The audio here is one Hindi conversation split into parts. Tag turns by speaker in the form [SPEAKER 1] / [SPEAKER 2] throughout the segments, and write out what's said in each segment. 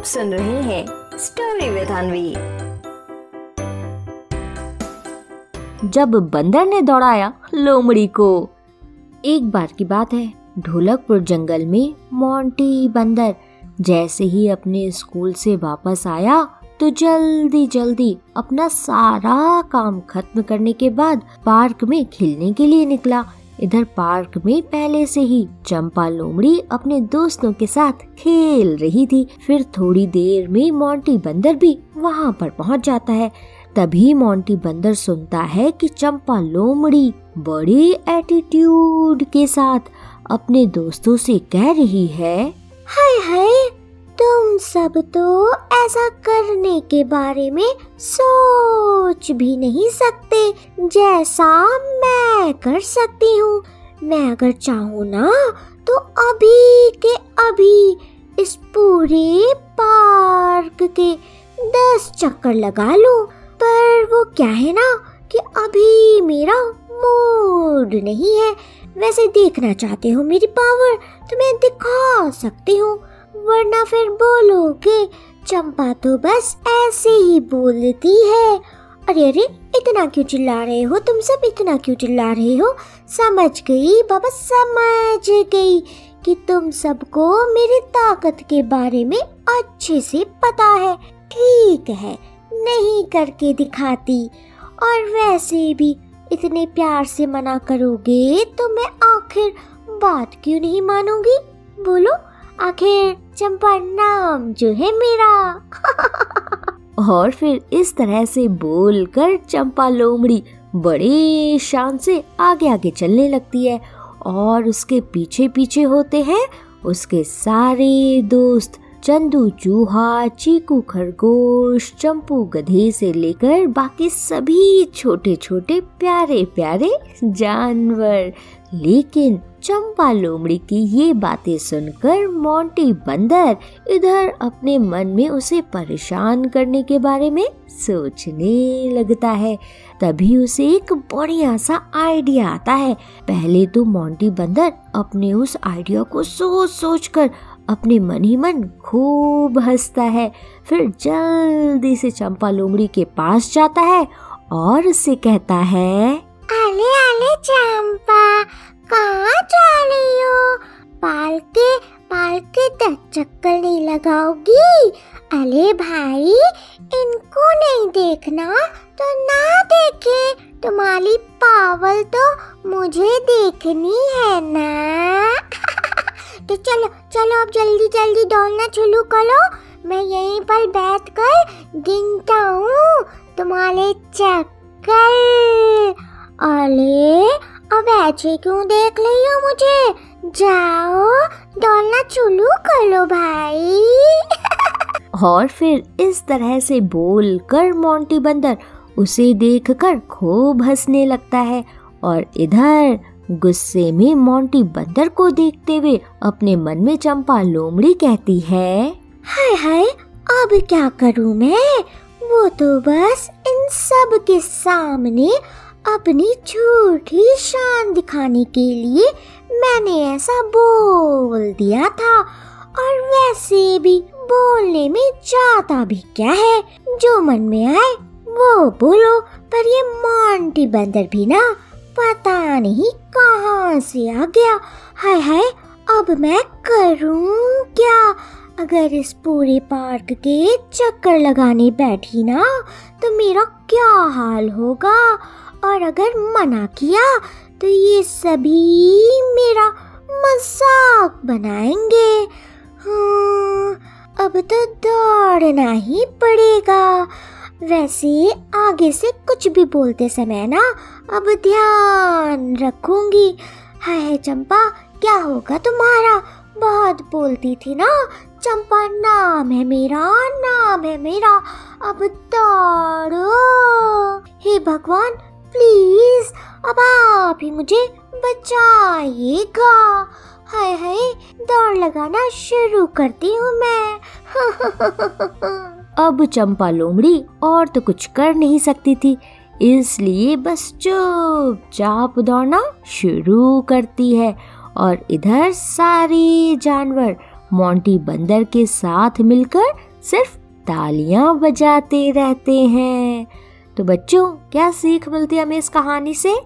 [SPEAKER 1] आप सुन रहे हैं स्टोरी विद अनवी
[SPEAKER 2] जब बंदर ने दौड़ाया लोमड़ी को, एक बार की बात है, ढोलकपुर जंगल में मोंटी बंदर जैसे ही अपने स्कूल से वापस आया तो जल्दी जल्दी अपना सारा काम खत्म करने के बाद पार्क में खेलने के लिए निकला। इधर पार्क में पहले से ही चंपा लोमड़ी अपने दोस्तों के साथ खेल रही थी। फिर थोड़ी देर में मोंटी बंदर भी वहाँ पर पहुँच जाता है। तभी मोंटी बंदर सुनता है कि चंपा लोमड़ी बड़े एटीट्यूड के साथ अपने दोस्तों से कह रही है,
[SPEAKER 3] हाय हाय सब तो ऐसा करने के बारे में सोच भी नहीं सकते, जैसा मैं कर सकती हूँ। मैं अगर चाहूँ ना तो अभी के अभी इस पूरे पार्क के दस चक्कर लगा लूँ। पर वो क्या है ना, कि अभी मेरा मूड नहीं है। वैसे देखना चाहते हो मेरी पावर तो मैं दिखा सकती हूँ। वरना फिर बोलोगे, चंपा तो बस ऐसे ही बोलती है। अरे अरे, इतना क्यों चिल्ला रहे हो? तुम सब इतना क्यों चिल्ला रहे हो? समझ गई, बाबा, समझ गई कि तुम सबको मेरी ताकत के बारे में अच्छे से पता है। ठीक है, नहीं करके दिखाती। और वैसे भी इतने प्यार से मना करोगे तो मैं आखिर बात क्यों नहीं मानूँगी? बोलो। आखिर चंपा नाम जो है मेरा।
[SPEAKER 2] और फिर इस तरह से बोल कर चंपा लोमड़ी बड़े शान से आगे आगे चलने लगती है। और उसके पीछे पीछे होते हैं उसके सारे दोस्त। चंदू चूहा, चीकू खरगोश, चंपू गधे से लेकर बाकी सभी छोटे छोटे प्यारे प्यारे जानवर। लेकिन चंपा लोमड़ी की ये बातें सुनकर मोंटी बंदर इधर अपने मन में उसे परेशान करने के बारे में सोचने लगता है। तभी उसे एक बढ़िया सा आइडिया आता है। पहले तो मोंटी बंदर अपने उस आइडिया को सोच सोच कर अपने मन ही मन खूब हंसता है, फिर जल्दी से चंपा लोमड़ी के पास जाता है और उससे कहता है
[SPEAKER 3] अले अले चंपा, कहाँ जा रही हो? पालते पालते दस चक्कर नहीं लगाओगी? अरे भाई, इनको नहीं देखना तो ना देखे। तुम्हारी पावल तो मुझे देखनी है ना? तो चलो चलो अब जल्दी जल्दी दौड़ना शुरू करो। मैं यहीं पर बैठ कर गिनता हूँ तुम्हारे चक्कर। अरे, अब ऐसे क्यों देख रही हो मुझे? जाओ, दौड़ना शुरू कर भाई।
[SPEAKER 2] और फिर इस तरह से बोल कर मोंटी बंदर उसे देखकर खूब हंसने लगता है और इधर गुस्से में मोंटी बंदर को देखते हुए अपने मन में चंपा लोमड़ी कहती है,
[SPEAKER 3] हाय हाय, अब क्या करूँ मैं? वो तो बस इन सब के सामने अपनी झूठी शान दिखाने के लिए मैंने ऐसा बोल दिया था और वैसे भी बोलने में जाता भी क्या है? जो मन में आए, वो बोलो, पर ये मोंटी बंदर भी ना पता नहीं कहाँ से आ गया। हाय हाय अब मैं करूँ क्या? अगर इस पूरे पार्क के चक्कर लगाने बैठी ना तो मेरा क्या हाल होगा? और अगर मना किया तो ये सभी मेरा मज़ाक बनाएँगे। हाँ, अब तो दौड़ना ही पड़ेगा। वैसे आगे से कुछ भी बोलते समय ना, अब ध्यान रखूँगी। है चंपा, क्या होगा तुम्हारा? बहुत बोलती थी ना। चंपा, नाम है मेरा, नाम है मेरा। अब दौड़ो हे भगवान, प्लीज़, अब आप ही मुझे बचाइएगा। हाय हाय, दौड़ लगाना शुरू करती हूँ मैं।
[SPEAKER 2] अब चंपा लोमड़ी और तो कुछ कर नहीं सकती थी, इसलिए बस चुपचाप दौड़ना शुरू करती है और इधर सारे जानवर मोंटी बंदर के साथ मिलकर सिर्फ़ तालियाँ बजाते रहते हैं। तो बच्चों, क्या सीख मिलती है हमें इस कहानी से?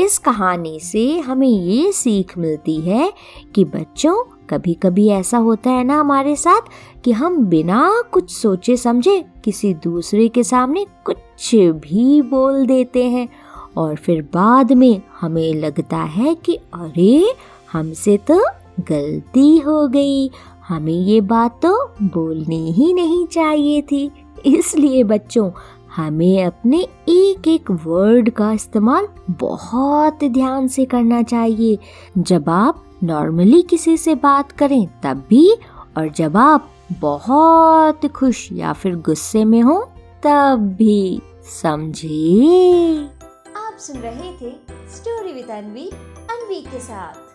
[SPEAKER 2] इस कहानी से हमें ये सीख मिलती है कि बच्चों कभी कभी ऐसा होता है ना हमारे साथ कि हम बिना कुछ सोचे समझे किसी दूसरे के सामने कुछ भी बोल देते हैं। और फिर बाद में हमें लगता है कि अरे, हमसे तो गलती हो गई। हमें ये बात तो बोलनी ही नहीं चाहिए थी। इसलिए बच्चों, हमें अपने एक एक वर्ड का इस्तेमाल बहुत ध्यान से करना चाहिए। जब आप नॉर्मली किसी से बात करें तब भी और जब आप बहुत खुश या फिर गुस्से में हो तब भी समझे।
[SPEAKER 1] आप सुन रहे थे स्टोरी विद अनवी अनवी के साथ।